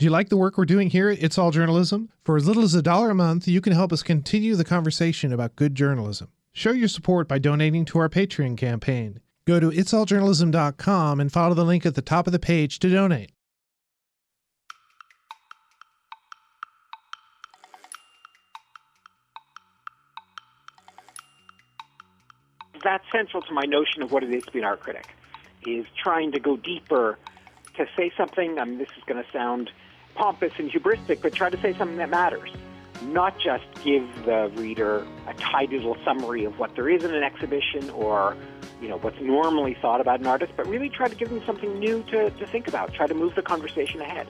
Do you like the work we're doing here at It's All Journalism? For as little as a dollar a month, you can help us continue the conversation about good journalism. Show your support by donating to our Patreon campaign. Go to itsalljournalism.com and follow the link at the top of the page to donate. That's central to my notion of what it is to be an art critic, is trying to go deeper, to say something, I mean, this is going to sound pompous and hubristic, but try to say something that matters. Not just give the reader a tidy little summary of what there is in an exhibition or, you know, what's normally thought about an artist, but really try to give them something new to, to think about, try to move the conversation ahead.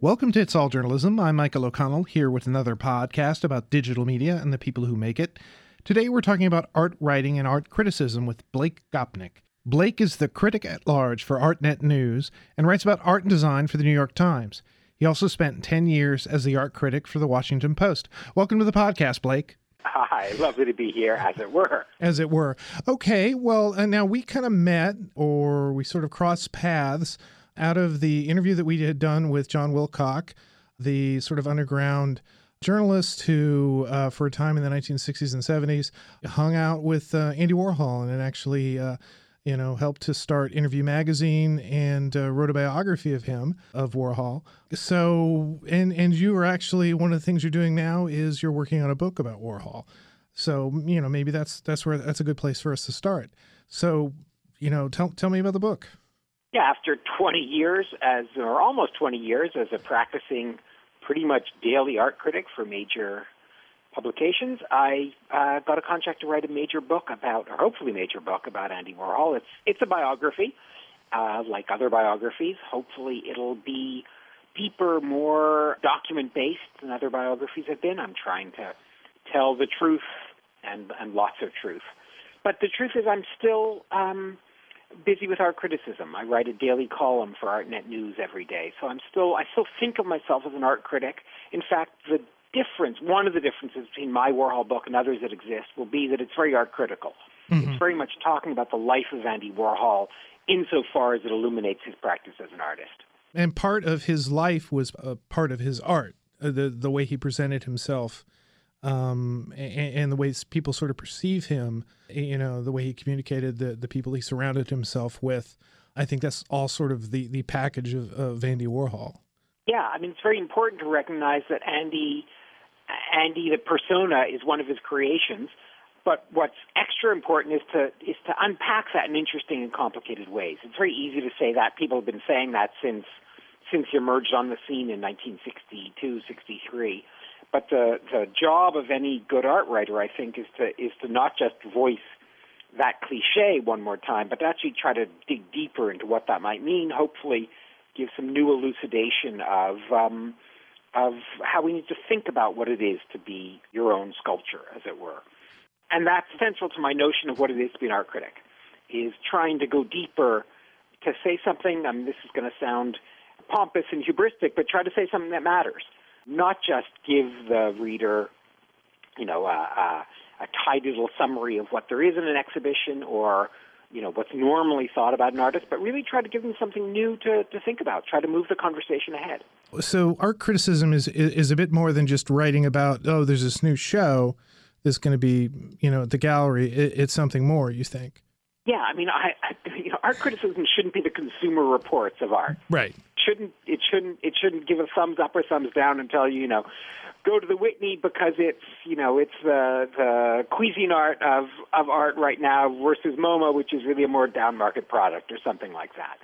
Welcome to It's All Journalism. I'm Michael O'Connell here with another podcast about digital media and the people who make it. Today we're talking about art writing and art criticism with Blake Gopnik. Blake is the critic at large for ArtNet News and writes about art and design for the New York Times. He also spent 10 years as the art critic for the Washington Post. Welcome to the podcast, Blake. Hi, lovely to be here, as it were. As it were. Okay, well, uh, now we kind of met or we sort of crossed paths out of the interview that we had done with John Wilcock, the sort of underground journalist who, uh, for a time in the 1960s and 70s, hung out with uh, Andy Warhol and actually, uh, you know, helped to start Interview Magazine and uh, wrote a biography of him, of Warhol. So, and and you are actually one of the things you're doing now is you're working on a book about Warhol. So, you know, maybe that's that's where that's a good place for us to start. So, you know, tell tell me about the book. Yeah, after 20 years as, or almost 20 years as a practicing pretty much daily art critic for major publications, I uh, got a contract to write a major book about, or hopefully major book about Andy Warhol. It's it's a biography, uh, like other biographies. Hopefully, it'll be deeper, more document based than other biographies have been. I'm trying to tell the truth and and lots of truth. But the truth is, I'm still um, busy with art criticism. I write a daily column for ArtNet News every day, so I'm still I still think of myself as an art critic. In fact, the difference, one of the differences between my Warhol book and others that exist, will be that it's very art critical. Mm-hmm. It's very much talking about the life of Andy Warhol insofar as it illuminates his practice as an artist. And part of his life was a part of his art, uh, the the way he presented himself um, and, and, the ways people sort of perceive him, you know, the way he communicated, the the people he surrounded himself with. I think that's all sort of the the package of, of Andy Warhol. Yeah, I mean, it's very important to recognize that Andy, Andy, the persona, is one of his creations. But what's extra important is to is to unpack that in interesting and complicated ways. It's very easy to say that. People have been saying that since since he emerged on the scene in 1962, 63 but the the job of any good art writer, I think, is to is to not just voice that cliche one more time, but to actually try to dig deeper into what that might mean. Hopefully, give some new elucidation of um, of how we need to think about what it is to be your own sculpture, as it were. And that's central to my notion of what it is to be an art critic, is trying to go deeper, to say something. I mean, this is going to sound pompous and hubristic, but try to say something that matters not just give the reader, you know, a, a, a tidy little summary of what there is in an exhibition or you know what's normally thought about an artist, but really try to give them something new to, to think about. Try to move the conversation ahead. So art criticism is is a bit more than just writing about oh there's this new show that's going to be you know at the gallery. It, it's something more. You think? Yeah, I mean, I, I you know, art criticism shouldn't be the consumer reports of art. Right shouldn't it shouldn't it shouldn't give a thumbs up or thumbs down and tell you you know go to the Whitney because it's you know it's the the Cuisinart of of art right now versus MoMA, which is really a more down market product or something like that.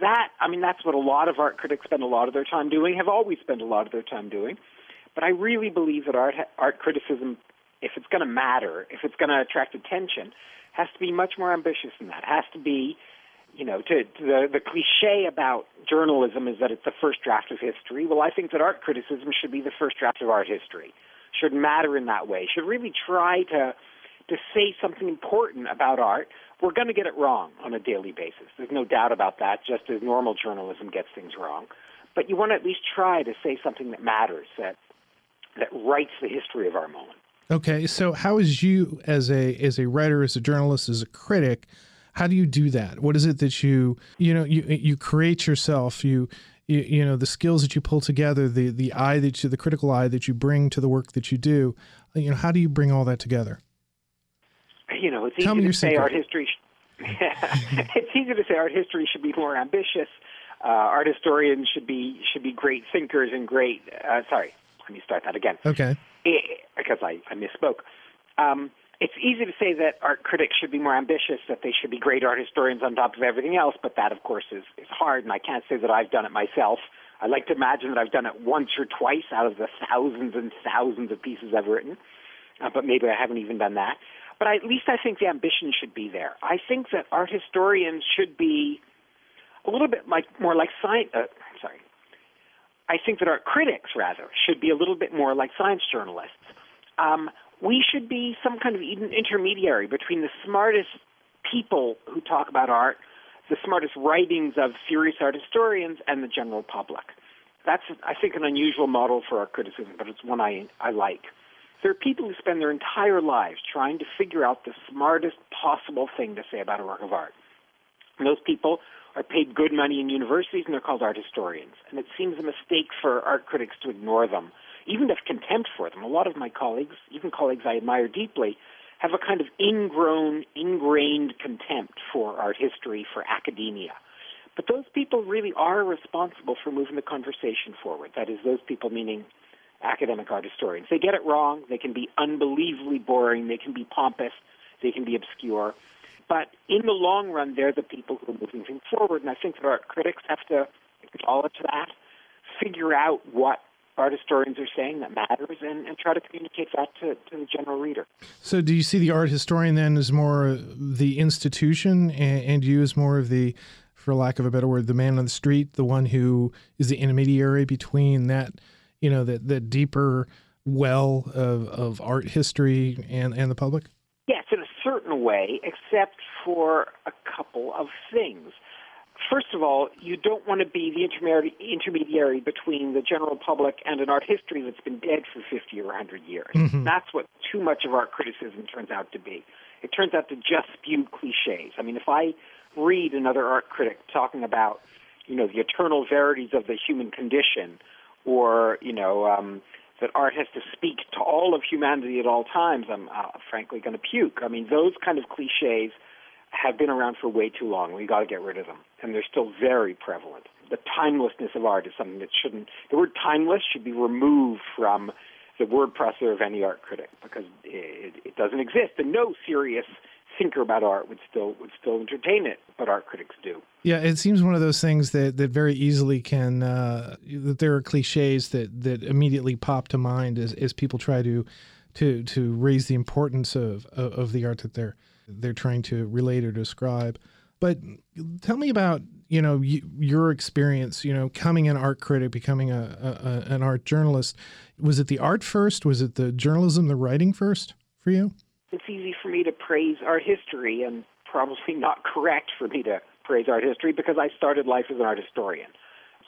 That I mean that's what a lot of art critics spend a lot of their time doing, have always spent a lot of their time doing. But I really believe that art art criticism, if it's going to matter, if it's going to attract attention, has to be much more ambitious than that. Has to be you know, to, to the the cliche about journalism is that it's the first draft of history. Well, I think that art criticism should be the first draft of art history. Should matter in that way. Should really try to to say something important about art. We're going to get it wrong on a daily basis. There's no doubt about that. Just as normal journalism gets things wrong, but you want to at least try to say something that matters that that writes the history of our moment. Okay, so how is you as a as a writer, as a journalist, as a critic? How do you do that? What is it that you you know you you create yourself? You you, you know the skills that you pull together, the the eye that you, the critical eye that you bring to the work that you do. You know, how do you bring all that together? You know, it's Tell easy to say secret. art history. it's easy to say art history should be more ambitious. Uh, art historians should be should be great thinkers and great. Uh, sorry, let me start that again Okay. because I, I misspoke. Um, it's easy to say that art critics should be more ambitious, that they should be great art historians on top of everything else, but that, of course, is, is hard, and I can't say that I've done it myself. I like to imagine that I've done it once or twice out of the thousands and thousands of pieces I've written, uh, but maybe I haven't even done that. But I, at least I think the ambition should be there. I think that art historians should be a little bit like more like science. Uh, I think that art critics, rather, should be a little bit more like science journalists. Um, we should be some kind of intermediary between the smartest people who talk about art, the smartest writings of serious art historians, and the general public. That's, I think, an unusual model for our criticism, but it's one I, I like. There are people who spend their entire lives trying to figure out the smartest possible thing to say about a work of art. And those people are paid good money in universities and they're called art historians. And it seems a mistake for art critics to ignore them, even to have contempt for them. A lot of my colleagues, even colleagues I admire deeply, have a kind of ingrown, ingrained contempt for art history, for academia. But those people really are responsible for moving the conversation forward. That is, those people meaning academic art historians. They get it wrong. They can be unbelievably boring. They can be pompous. They can be obscure. But in the long run, they're the people who are moving things forward. And I think that art critics have to acknowledge that, figure out what art historians are saying that matters, and, and try to communicate that to, to the general reader. So, do you see the art historian then as more the institution, and, and you as more of the, for lack of a better word, the man on the street, the one who is the intermediary between that, you know, that the deeper well of, of art history and, and the public? Yes, in a certain way, except for a couple of things. First of all, you don't want to be the intermediary, between the general public and an art history that's been dead for 50 or 100 years. Mhm. That's what too much of art criticism turns out to be. It turns out to just spew cliches. I mean, if I read another art critic talking about, you know, the eternal verities of the human condition, or you know, um, that art has to speak to all of humanity at all times, I'm uh, frankly going to puke. I mean, those kind of cliches have been around for way too long. We got to get rid of them, and they're still very prevalent. The timelessness of art is something that shouldn't. The word timeless should be removed from the word processor of any art critic because it, it doesn't exist, and no serious thinker about art would still would still entertain it, but art critics do. Yeah, it seems one of those things that, that very easily can uh, that there are cliches that, that immediately pop to mind as, as people try to to to raise the importance of, of, of the art that they're they're trying to relate or describe. But tell me about you know your experience. You know, coming an art critic, becoming a, a, a an art journalist. Was it the art first? Was it the journalism, the writing first for you? It's easy for me to praise art history, and probably not correct for me to praise art history because I started life as an art historian.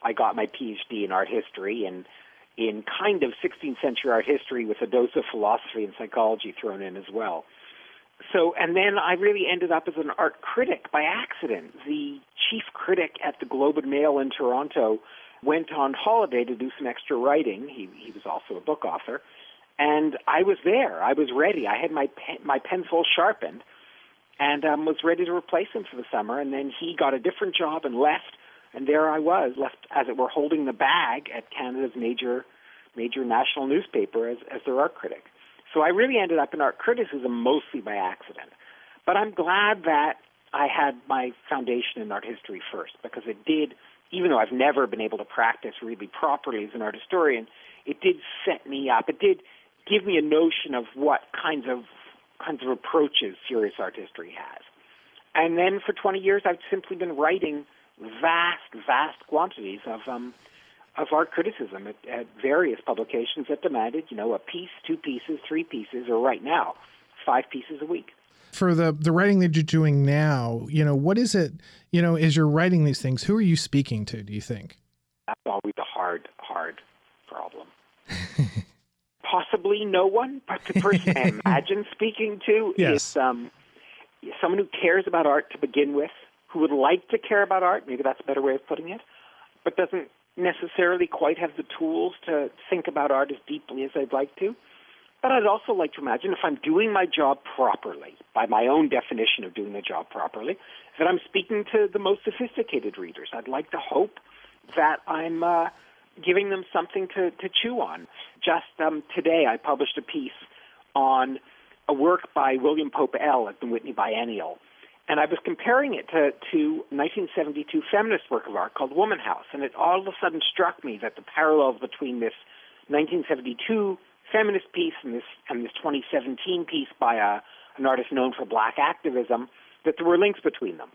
I got my PhD in art history and in kind of 16th century art history with a dose of philosophy and psychology thrown in as well. So, and then I really ended up as an art critic by accident. The chief critic at the Globe and Mail in Toronto went on holiday to do some extra writing. He, he was also a book author. And I was there. I was ready. I had my pen, my pencil sharpened and um, was ready to replace him for the summer. And then he got a different job and left. And there I was, left as it were, holding the bag at Canada's major major national newspaper as, as their art critic. So I really ended up in art criticism mostly by accident. But I'm glad that I had my foundation in art history first because it did, even though I've never been able to practice really properly as an art historian, it did set me up. It did give me a notion of what kinds of kinds of approaches serious art history has. And then for 20 years, I've simply been writing vast, vast quantities of um, of art criticism at, at various publications that demanded, you know, a piece, two pieces, three pieces, or right now, five pieces a week. For the the writing that you're doing now, you know, what is it? You know, as you're writing these things, who are you speaking to? Do you think? That's always a hard, hard problem. Possibly no one, but the person I imagine speaking to Yes. is um, someone who cares about art to begin with, who would like to care about art, maybe that's a better way of putting it, but doesn't necessarily quite have the tools to think about art as deeply as I'd like to. But I'd also like to imagine if I'm doing my job properly, by my own definition of doing the job properly, that I'm speaking to the most sophisticated readers. I'd like to hope that I'm uh, giving them something to, to chew on. Just um, today, I published a piece on a work by William Pope L. at the Whitney Biennial. And I was comparing it to, to 1972 feminist work of art called Womanhouse. And it all of a sudden struck me that the parallels between this 1972 feminist piece and this, and this 2017 piece by a, an artist known for black activism, that there were links between them.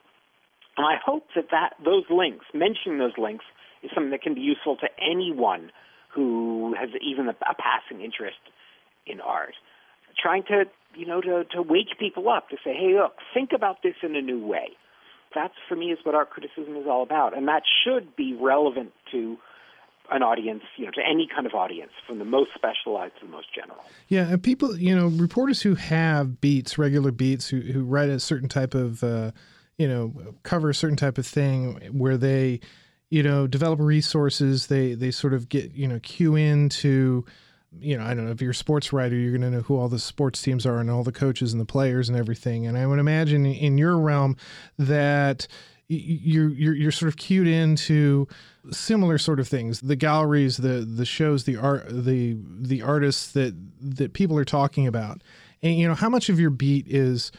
And I hope that, that those links, mentioning those links, is something that can be useful to anyone who has even a, a passing interest in art trying to, you know, to, to wake people up, to say, hey, look, think about this in a new way. That's, for me, is what art criticism is all about. And that should be relevant to an audience, you know, to any kind of audience, from the most specialized to the most general. Yeah, and people, you know, reporters who have beats, regular beats, who who write a certain type of, uh, you know, cover a certain type of thing, where they, you know, develop resources. They they sort of get, you know, cue into you know, I don't know if you're a sports writer, you're going to know who all the sports teams are and all the coaches and the players and everything. And I would imagine in your realm that you're you're, you're sort of cued into similar sort of things the galleries the the shows the art the the artists that that people are talking about and you know how much of your beat is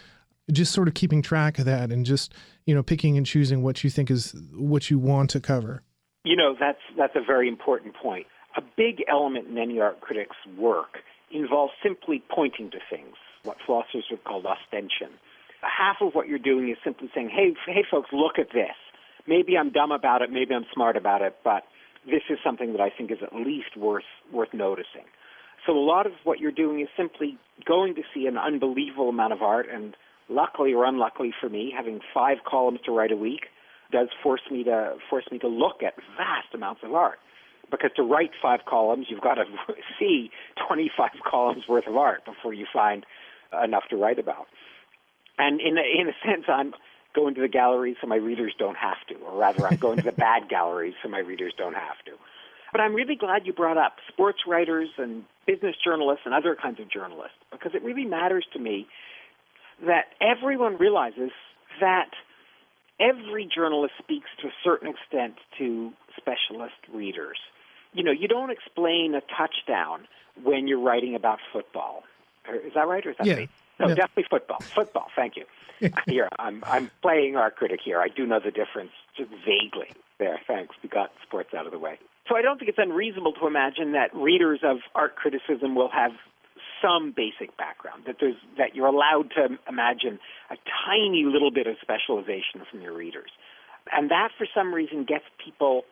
just sort of keeping track of that and just you know picking and choosing what you think is what you want to cover you know that's that's a very important point a big element in any art critic's work involves simply pointing to things, what philosophers would call ostension. Half of what you're doing is simply saying, hey, hey, folks, look at this. Maybe I'm dumb about it, maybe I'm smart about it, but this is something that I think is at least worth worth noticing. So a lot of what you're doing is simply going to see an unbelievable amount of art, and luckily or unluckily for me, having five columns to write a week does force me to force me to look at vast amounts of art because to write five columns, you've got to see 25 columns worth of art before you find enough to write about. And in a, in a sense, I'm going to the galleries so my readers don't have to, or rather, I'm going to the bad galleries so my readers don't have to. But I'm really glad you brought up sports writers and business journalists and other kinds of journalists because it really matters to me that everyone realizes that every journalist speaks to a certain extent to specialist readers you know, you don't explain a touchdown when you're writing about football. Is that right, or is that yeah. me? No, yeah. definitely football. Football. Thank you. here, I'm I'm playing art critic here. I do know the difference, just vaguely. There, thanks. We got sports out of the way. So I don't think it's unreasonable to imagine that readers of art criticism will have some basic background. That there's that you're allowed to imagine a tiny little bit of specialization from your readers, and that for some reason gets people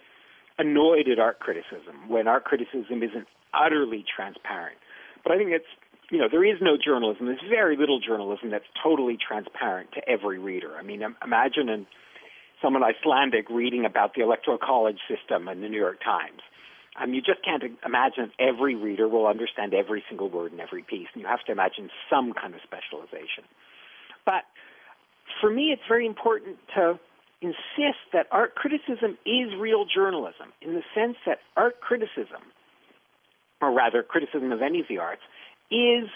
annoyed at art criticism when art criticism isn't utterly transparent. But I think it's, you know, there is no journalism. There's very little journalism that's totally transparent to every reader. I mean, imagine an, someone Icelandic reading about the electoral college system in the New York Times. Mean, you just can't imagine every reader will understand every single word in every piece, and you have to imagine some kind of specialization. But for me, it's very important to insist that art criticism is real journalism in the sense that art criticism, or rather criticism of any of the arts, is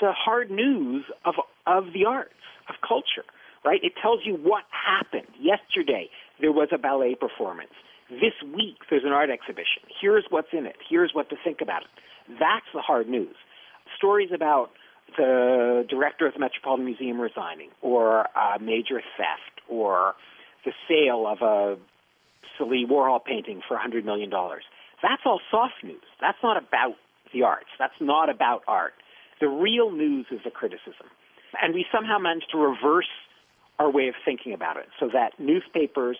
the hard news of, of the arts, of culture, right? It tells you what happened. Yesterday, there was a ballet performance. This week, there's an art exhibition. Here's what's in it. Here's what to think about it. That's the hard news. Stories about the director of the Metropolitan Museum resigning, or a major theft, or the sale of a silly Warhol painting for $100 million. That's all soft news. That's not about the arts. That's not about art. The real news is the criticism. And we somehow managed to reverse our way of thinking about it so that newspapers,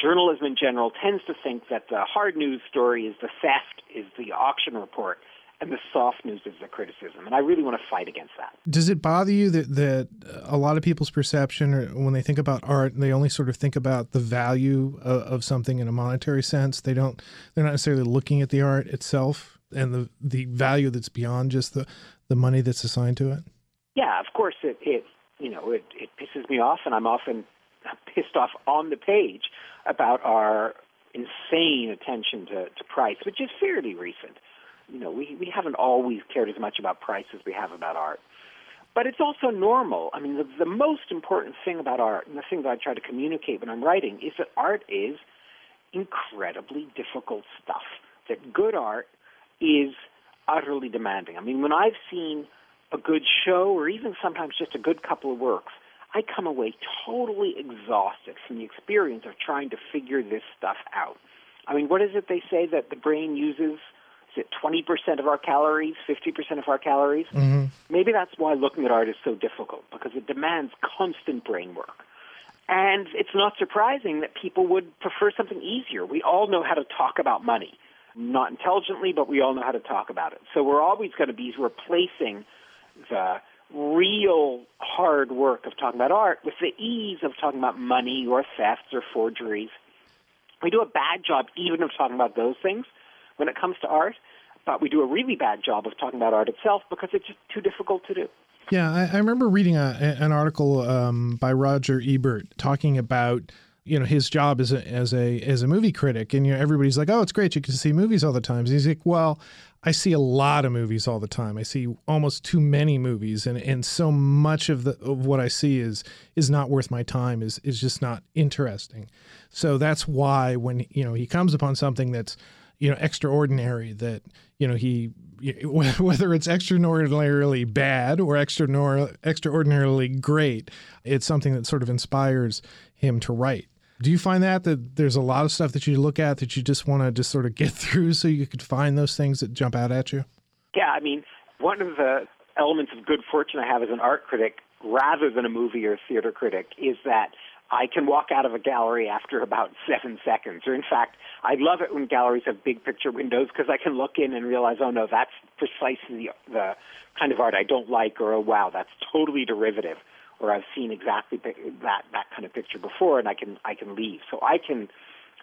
journalism in general, tends to think that the hard news story is the theft, is the auction report, and the soft news is the criticism. And I really want to fight against that. Does it bother you that, that a lot of people's perception, or when they think about art, they only sort of think about the value of, of something in a monetary sense? They don't. They're not necessarily looking at the art itself and the the value that's beyond just the the money that's assigned to it. Yeah, of course it, it you know, it, it pisses me off, and I'm often pissed off on the page about our insane attention to, to price, which is fairly recent. You know, we, we haven't always cared as much about price as we have about art. But it's also normal. I mean, the, the most important thing about art, and the thing that I try to communicate when I'm writing, is that art is incredibly difficult stuff. That good art is utterly demanding. I mean, when I've seen a good show or even sometimes just a good couple of works, I come away totally exhausted from the experience of trying to figure this stuff out. I mean, what is it they say that the brain uses? Is it 20% of our calories, 50% of our calories? Mm-hmm. Maybe that's why looking at art is so difficult, because it demands constant brain work. And it's not surprising that people would prefer something easier. We all know how to talk about money. Not intelligently, but we all know how to talk about it. So we're always going to be replacing the real hard work of talking about art with the ease of talking about money or thefts or forgeries. We do a bad job even of talking about those things when it comes to art, but we do a really bad job of talking about art itself because it's just too difficult to do. Yeah, I, I remember reading a, an article um, by Roger Ebert talking about you know his job as a as a as a movie critic, and you know everybody's like, oh, it's great, you can see movies all the time. And he's like, well, I see a lot of movies all the time. I see almost too many movies, and, and so much of the of what I see is is not worth my time. is is just not interesting. So that's why when you know he comes upon something that's you know extraordinary, that you know he whether it's extraordinarily bad or extraordinarily great, it's something that sort of inspires him to write. Do you find that that there's a lot of stuff that you look at that you just want to just sort of get through so you could find those things that jump out at you? Yeah, I mean, one of the elements of good fortune I have as an art critic rather than a movie or theater critic is that I can walk out of a gallery after about seven seconds. Or, in fact, I love it when galleries have big picture windows because I can look in and realize, oh no, that's precisely the, the kind of art I don't like, or oh wow, that's totally derivative or I've seen exactly that that kind of picture before, and I can I can leave. So I can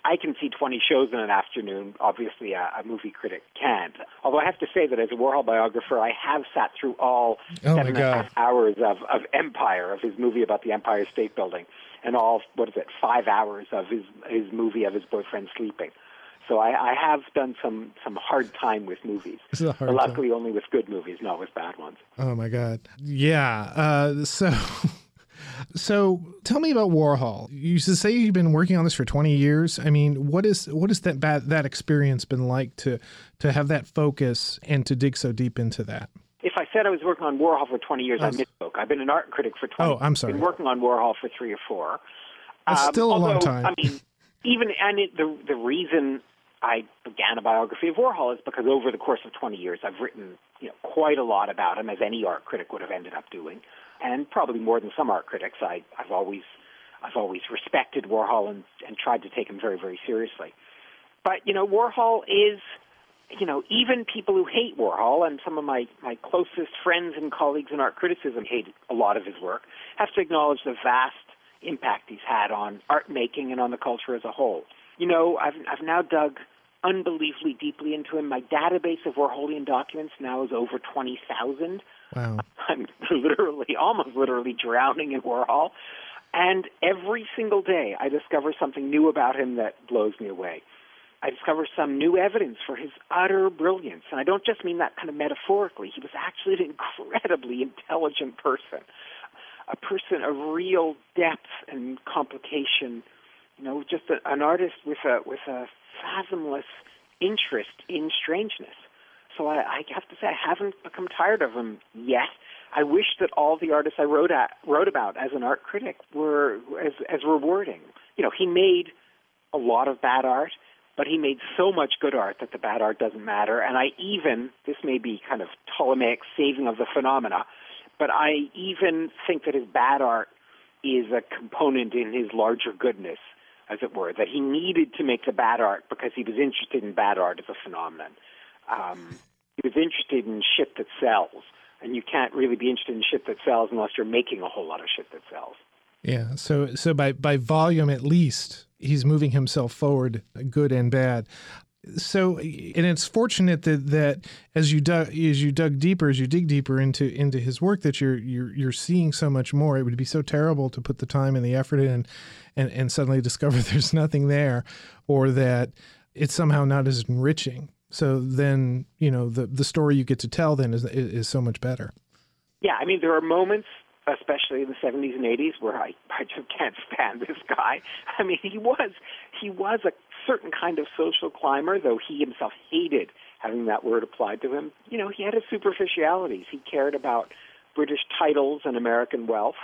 I can see 20 shows in an afternoon. Obviously, a, a movie critic can't. Although I have to say that as a Warhol biographer, I have sat through all oh seven and a half hours of, of Empire, of his movie about the Empire State Building, and all what is it, five hours of his his movie of his boyfriend sleeping. So I, I have done some some hard time with movies. This is a hard but luckily, time. only with good movies, not with bad ones. Oh my god, yeah. Uh, so. So tell me about Warhol. You used to say you've been working on this for 20 years. I mean, what is what has that bad, that experience been like to to have that focus and to dig so deep into that? If I said I was working on Warhol for 20 years, I misspoke. I've been an art critic for 20. Oh, I'm sorry. I've been working on Warhol for three or four. That's um, still a although, long time. I mean, even and it, the the reason I began a biography of Warhol is because over the course of 20 years, I've written you know quite a lot about him, as any art critic would have ended up doing and probably more than some art critics, I, I've always I've always respected Warhol and, and tried to take him very, very seriously. But, you know, Warhol is, you know, even people who hate Warhol, and some of my, my closest friends and colleagues in art criticism hate a lot of his work, have to acknowledge the vast impact he's had on art making and on the culture as a whole. You know, I've, I've now dug unbelievably deeply into him. My database of Warholian documents now is over 20,000. Wow. I'm literally, almost literally drowning in Warhol. And every single day, I discover something new about him that blows me away. I discover some new evidence for his utter brilliance. And I don't just mean that kind of metaphorically. He was actually an incredibly intelligent person, a person of real depth and complication. You know, just a, an artist with a with a fathomless interest in strangeness. So I, I have to say, I haven't become tired of him yet. I wish that all the artists I wrote at, wrote about as an art critic were as, as rewarding. You know, he made a lot of bad art, but he made so much good art that the bad art doesn't matter. And I even, this may be kind of Ptolemaic saving of the phenomena, but I even think that his bad art is a component in his larger goodness, as it were, that he needed to make the bad art because he was interested in bad art as a phenomenon. Um, he was interested in shit that sells, and you can't really be interested in shit that sells unless you're making a whole lot of shit that sells. Yeah. So so by by volume at least, he's moving himself forward, good and bad. So and it's fortunate that that as you dug as you dug deeper as you dig deeper into into his work that you're you're you're seeing so much more. It would be so terrible to put the time and the effort in and and suddenly discover there's nothing there or that it's somehow not as enriching. So then you know the the story you get to tell then is is so much better. Yeah i mean there are moments especially in the 70s and 80s where I I just can't stand this guy. I mean, he was he was a certain kind of social climber, though he himself hated having that word applied to him. You know, he had his superficialities. He cared about British titles and American wealth,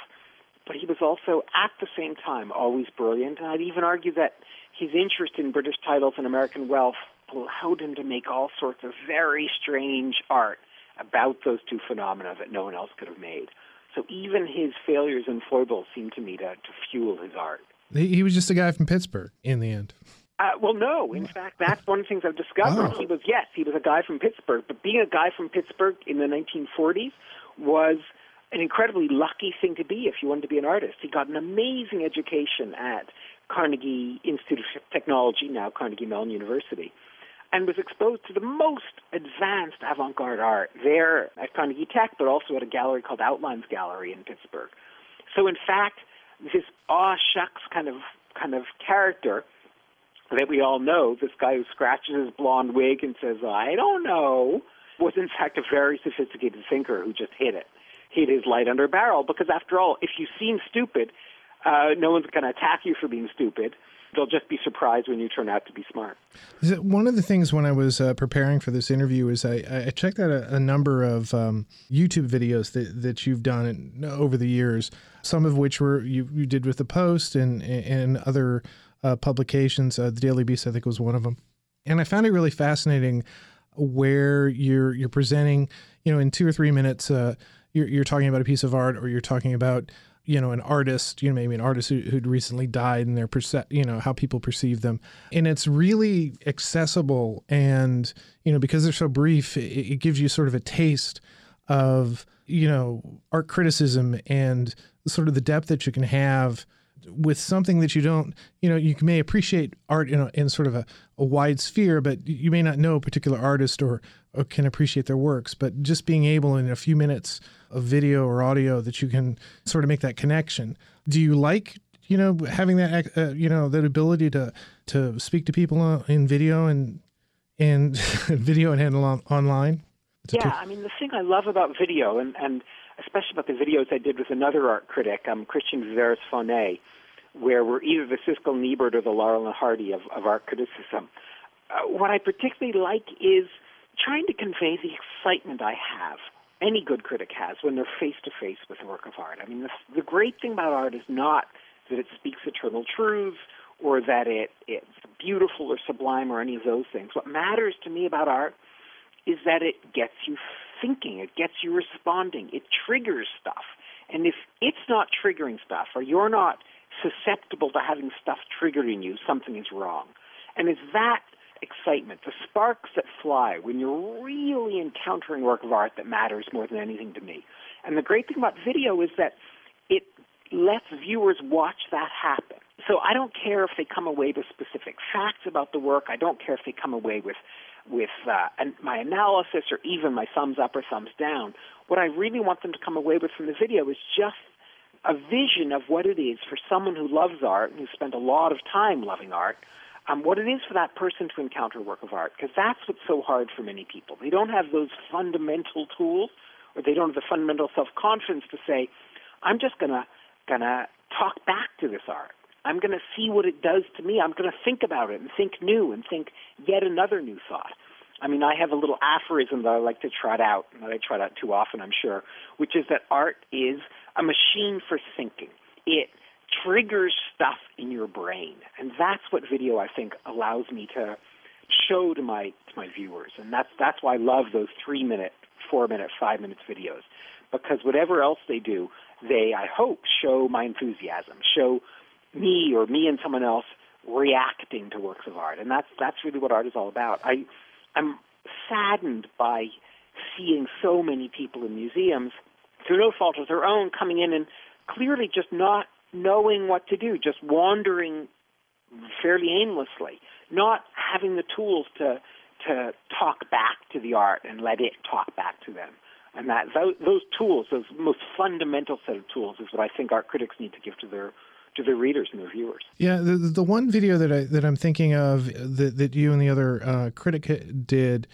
but he was also at the same time always brilliant. And I'd even argue that his interest in British titles and American wealth allowed him to make all sorts of very strange art about those two phenomena that no one else could have made. So even his failures and foibles seem to me to, to fuel his art. He, was just a guy from Pittsburgh in the end. Uh, well, no. In fact, that's one of the things I've discovered. Oh. He was, yes, he was a guy from Pittsburgh, but being a guy from Pittsburgh in the 1940s was an incredibly lucky thing to be if you wanted to be an artist. He got an amazing education at Carnegie Institute of Technology, now Carnegie Mellon University and was exposed to the most advanced avant-garde art there at Carnegie Tech, but also at a gallery called Outlines Gallery in Pittsburgh. So in fact, this aw shucks kind of kind of character that we all know, this guy who scratches his blonde wig and says, I don't know, was in fact a very sophisticated thinker who just hit it, hit his light under a barrel. Because after all, if you seem stupid, uh, no one's going to attack you for being stupid they'll just be surprised when you turn out to be smart. One of the things when I was uh, preparing for this interview is I, I checked out a, a number of um, YouTube videos that, that you've done in, over the years, some of which were you, you did with the Post and, and other uh, publications. Uh, the Daily Beast, I think, was one of them. And I found it really fascinating where you're you're presenting, you know, in two or three minutes, uh, you're, you're talking about a piece of art or you're talking about you know an artist you know maybe an artist who, who'd recently died and their perce- you know how people perceive them. And it's really accessible and you know because they're so brief it, it gives you sort of a taste of you know art criticism and sort of the depth that you can have with something that you don't, you know, you may appreciate art in, a, in sort of a, a wide sphere, but you may not know a particular artist or, or can appreciate their works. But just being able in a few minutes of video or audio that you can sort of make that connection. Do you like, you know, having that, uh, you know, that ability to to speak to people in video and and video and handle on, online? yeah, I mean, the thing I love about video and and especially about the videos I did with another art critic, um, Christian Viveris Fonet, where we're either the Siskel and Ebert or the Laurel and Hardy of, of art criticism. Uh, what I particularly like is trying to convey the excitement I have, any good critic has, when they're face to face with a work of art. I mean, the, the great thing about art is not that it speaks eternal truths or that it, it's beautiful or sublime or any of those things. What matters to me about art is that it gets you thinking, it gets you responding, it triggers stuff. And if it's not triggering stuff, or you're not susceptible to having stuff triggered in you, something is wrong. And it's that excitement, the sparks that fly when you're really encountering work of art that matters more than anything to me. And the great thing about video is that it lets viewers watch that happen. So I don't care if they come away with specific facts about the work. I don't care if they come away with with uh, my analysis or even my thumbs up or thumbs down. What I really want them to come away with from the video is just a vision of what it is for someone who loves art and who spent a lot of time loving art, um, what it is for that person to encounter a work of art. Because that's what's so hard for many people. They don't have those fundamental tools, or they don't have the fundamental self confidence to say, "I'm just gonna gonna talk back to this art." I'm to see what it does to me. I'm to think about it and think new and think yet another new thought. I mean, I have a little aphorism that I like to trot out, and that I trot out too often, I'm sure, which is that art is a machine for thinking. It triggers stuff in your brain, and that's what video, I think, allows me to show to my to my viewers, and that's that's why I love those three minute, four minute, five minutes videos, because whatever else they do, they I hope show my enthusiasm, show me or me and someone else reacting to works of art, and that's that's really what art is all about. I I'm saddened by seeing so many people in museums through no fault of their own coming in and clearly just not knowing what to do, just wandering fairly aimlessly, not having the tools to to talk back to the art and let it talk back to them. And that those, tools, those most fundamental set of tools, is what I think art critics need to give to their to their readers and their viewers. Yeah, the, the one video that I that I'm thinking of that, that you and the other uh, critic did,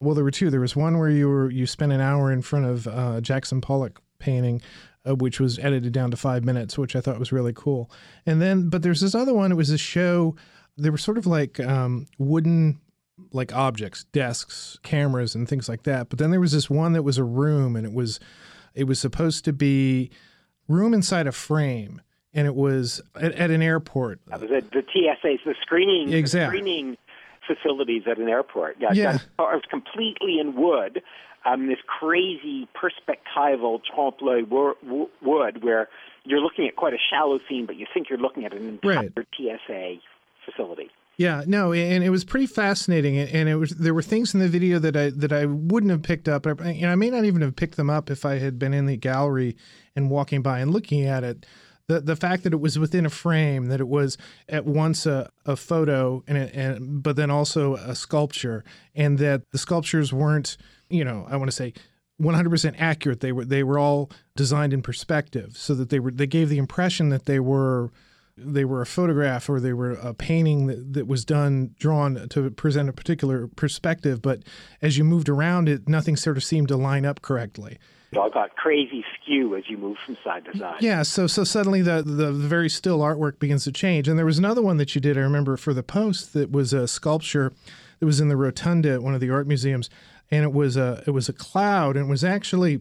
well, there were two. There was one where you were you spent an hour in front of uh, Jackson Pollock painting, uh, which was edited down to five minutes, which I thought was really cool. And then, but there's this other one. It was a show. They were sort of like um, wooden like objects, desks, cameras, and things like that. But then there was this one that was a room, and it was it was supposed to be room inside a frame, and it was at, at an airport. That was at the TSA's, the screening, exactly. the screening facilities at an airport. Yeah, yeah. was completely in wood. Um, this crazy perspectival trompe l'oeil wood where you're looking at quite a shallow scene, but you think you're looking at an entire right. TSA facility. Yeah, no, and it was pretty fascinating, and it was there were things in the video that I that I wouldn't have picked up, and I may not even have picked them up if I had been in the gallery and walking by and looking at it. The the fact that it was within a frame, that it was at once a, a photo and, and but then also a sculpture, and that the sculptures weren't, you know, I want to say 100% accurate. They were they were all designed in perspective, so that they were they gave the impression that they were they were a photograph or they were a painting that, that was done drawn to present a particular perspective but as you moved around it nothing sort of seemed to line up correctly. It all got crazy skew as you move from side to side. Yeah so so suddenly the, the, the very still artwork begins to change. And there was another one that you did i remember for the post that was a sculpture that was in the rotunda at one of the art museums. And it was a it was a cloud and it was actually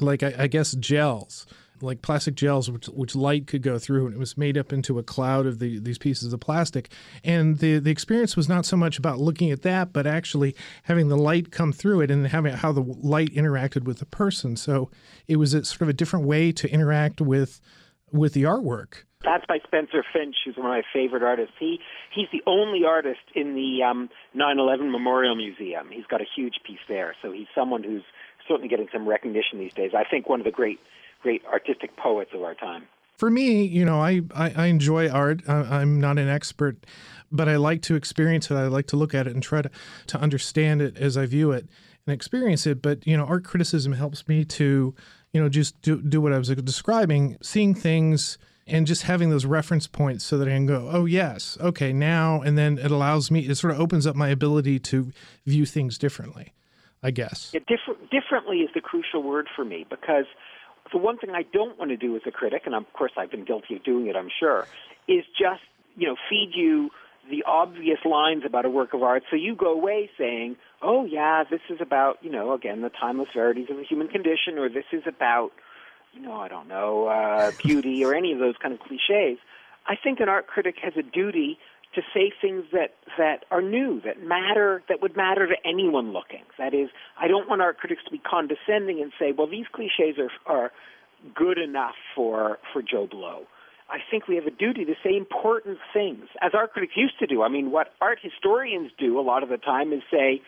like I, I guess gels like plastic gels which, which light could go through and it was made up into a cloud of the, these pieces of plastic and the, the experience was not so much about looking at that but actually having the light come through it and having how the light interacted with the person so it was a, sort of a different way to interact with with the artwork that's by Spencer Finch, who's one of my favorite artists. He he's the only artist in the um, 9/11 Memorial Museum. He's got a huge piece there, so he's someone who's certainly getting some recognition these days. I think one of the great great artistic poets of our time. For me, you know, I, I, I enjoy art. I, am not an expert, but I like to experience it. I like to look at it and try to, to understand it as I view it and experience it. But, you know, art criticism helps me to, you know, just do, do what I was describing, seeing things and just having those reference points so that I can go, oh, yes, okay, now. And then it allows me, it sort of opens up my ability to view things differently, I guess. Yeah, different, differently is the crucial word for me because – the one thing I don't want to do as a critic, and of course I've been guilty of doing it, I'm sure, is just you know feed you the obvious lines about a work of art, so you go away saying, "Oh yeah, this is about you know again the timeless verities of the human condition," or "This is about you know I don't know uh, beauty," or any of those kind of cliches. I think an art critic has a duty to say things that that are new, that matter, that would matter to anyone looking. That is, I don't want art critics to be condescending and say, "Well, these cliches are are good enough for for Joe Blow." I think we have a duty to say important things, as art critics used to do. I mean, what art historians do a lot of the time is say,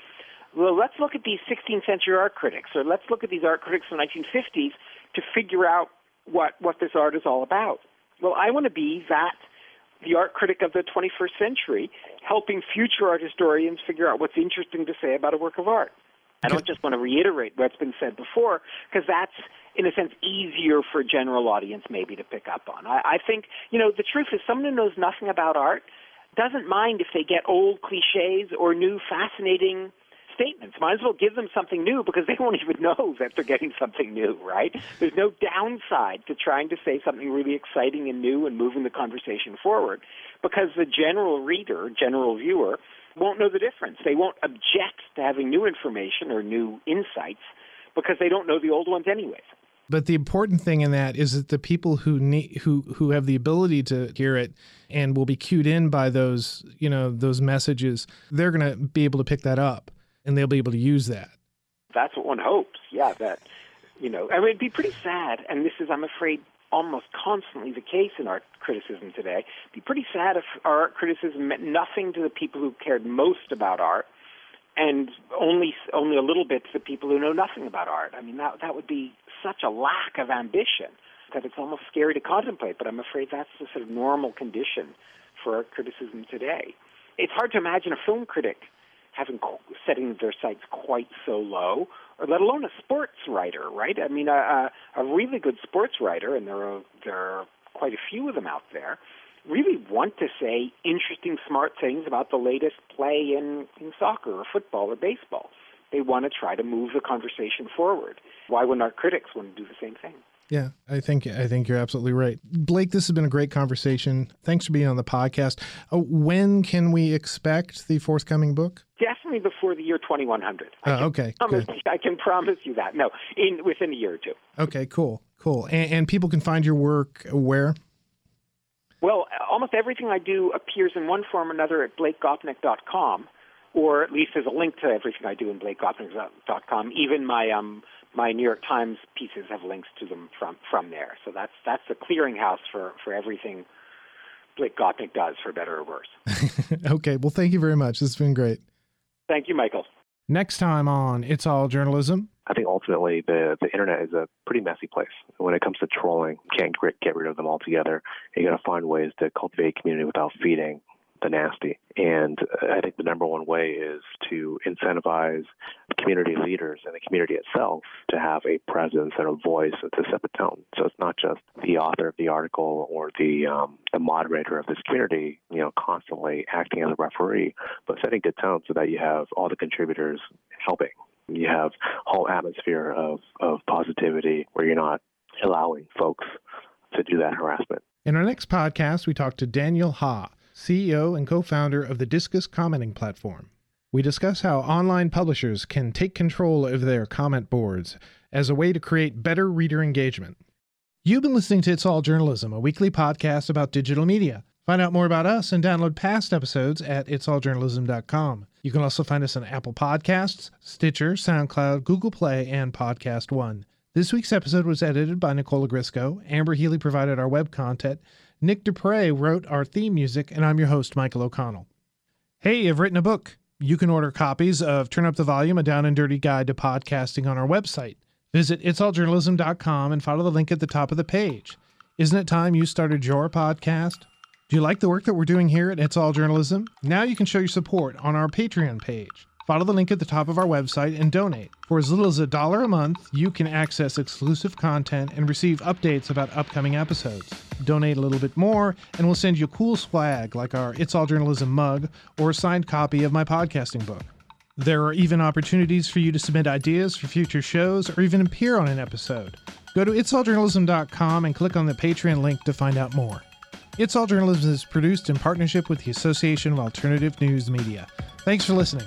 "Well, let's look at these 16th century art critics, or let's look at these art critics in the 1950s to figure out what what this art is all about." Well, I want to be that the art critic of the 21st century, helping future art historians figure out what's interesting to say about a work of art. I don't just want to reiterate what's been said before, because that's, in a sense, easier for a general audience maybe to pick up on. I, I think, you know, the truth is someone who knows nothing about art doesn't mind if they get old cliches or new fascinating statements. Might as well give them something new because they won't even know that they're getting something new, right? There's no downside to trying to say something really exciting and new and moving the conversation forward because the general reader, general viewer, won't know the difference. They won't object to having new information or new insights because they don't know the old ones anyways. But the important thing in that is that the people who need who who have the ability to hear it and will be cued in by those you know those messages, they're going to be able to pick that up and they'll be able to use that. That's what one hopes. Yeah, that you know, I mean, it'd be pretty sad, and this is, I'm afraid, almost constantly the case in art criticism today. It'd be pretty sad if our art criticism meant nothing to the people who cared most about art, and only only a little bit to the people who know nothing about art. I mean, that that would be such a lack of ambition that it's almost scary to contemplate. But I'm afraid that's the sort of normal condition for art criticism today. it's hard to imagine a film critic having setting their sights quite so low, or let alone a sports writer, right? I mean, a, a, really good sports writer, and there are there are quite a few of them out there, really want to say interesting, smart things about the latest play in in soccer or football or baseball. They want to try to move the conversation forward. Why wouldn't our critics want to do the same thing? Yeah, I think I think you're absolutely right, Blake. This has been a great conversation. Thanks for being on the podcast. Uh, when can we expect the forthcoming book? Definitely before the year 2100. Uh, okay, promise. I can promise you that. No, in within a year or two. Okay, cool, cool. And, and people can find your work where? Well, almost everything I do appears in one form or another at blakegopnik.com, or at least there's a link to everything I do in blakegopnik.com. Even my um, my New York Times pieces have links to them from from there. So that's that's the clearinghouse for for everything Blake Gopnik does, for better or worse. okay, well, thank you very much. This has been great. Thank you, Michael. Next time on It's All Journalism. I think ultimately the the internet is a pretty messy place. When it comes to trolling, you can't get rid of them altogether. You got to find ways to cultivate community without feeding the nasty. And I think the number one way is to incentivize community leaders and the community itself to have a presence and a voice to set the tone. So it's not just the author of the article or the um, the moderator of this community, you know, constantly acting as a referee, but setting good tone so that you have all the contributors helping. You have a whole atmosphere of, of positivity where you're not allowing folks to do that harassment. In our next podcast, we talk to Daniel Ha CEO and co founder of the Disqus commenting platform. We discuss how online publishers can take control of their comment boards as a way to create better reader engagement. You've been listening to It's All Journalism, a weekly podcast about digital media. Find out more about us and download past episodes at itsalljournalism.com. You can also find us on Apple Podcasts, Stitcher, SoundCloud, Google Play, and Podcast One. This week's episode was edited by Nicola Grisco. Amber Healy provided our web content, Nick Dupre wrote our theme music, and I'm your host, Michael O'Connell. Hey, I've written a book. You can order copies of Turn Up the Volume, a down and dirty guide to podcasting on our website. Visit itsalljournalism.com and follow the link at the top of the page. Isn't it time you started your podcast? Do you like the work that we're doing here at It's All Journalism? Now you can show your support on our Patreon page. Follow the link at the top of our website and donate. For as little as a dollar a month, you can access exclusive content and receive updates about upcoming episodes. Donate a little bit more, and we'll send you cool swag like our It's All Journalism mug or a signed copy of my podcasting book. There are even opportunities for you to submit ideas for future shows or even appear on an episode. Go to itsalljournalism.com and click on the Patreon link to find out more. It's All Journalism is produced in partnership with the Association of Alternative News Media. Thanks for listening.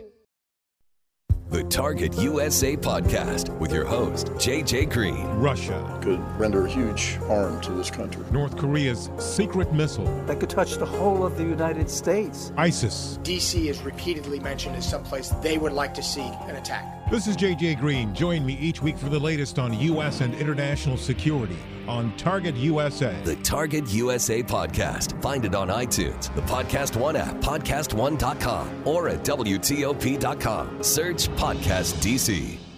The Target USA podcast with your host, JJ Green. Russia could render huge harm to this country. North Korea's secret missile that could touch the whole of the United States. ISIS. DC is repeatedly mentioned as someplace they would like to see an attack. This is JJ Green. Join me each week for the latest on U.S. and international security on Target USA. The Target USA podcast. Find it on iTunes, the Podcast One app, podcastone.com, or at WTOP.com. Search Podcast DC.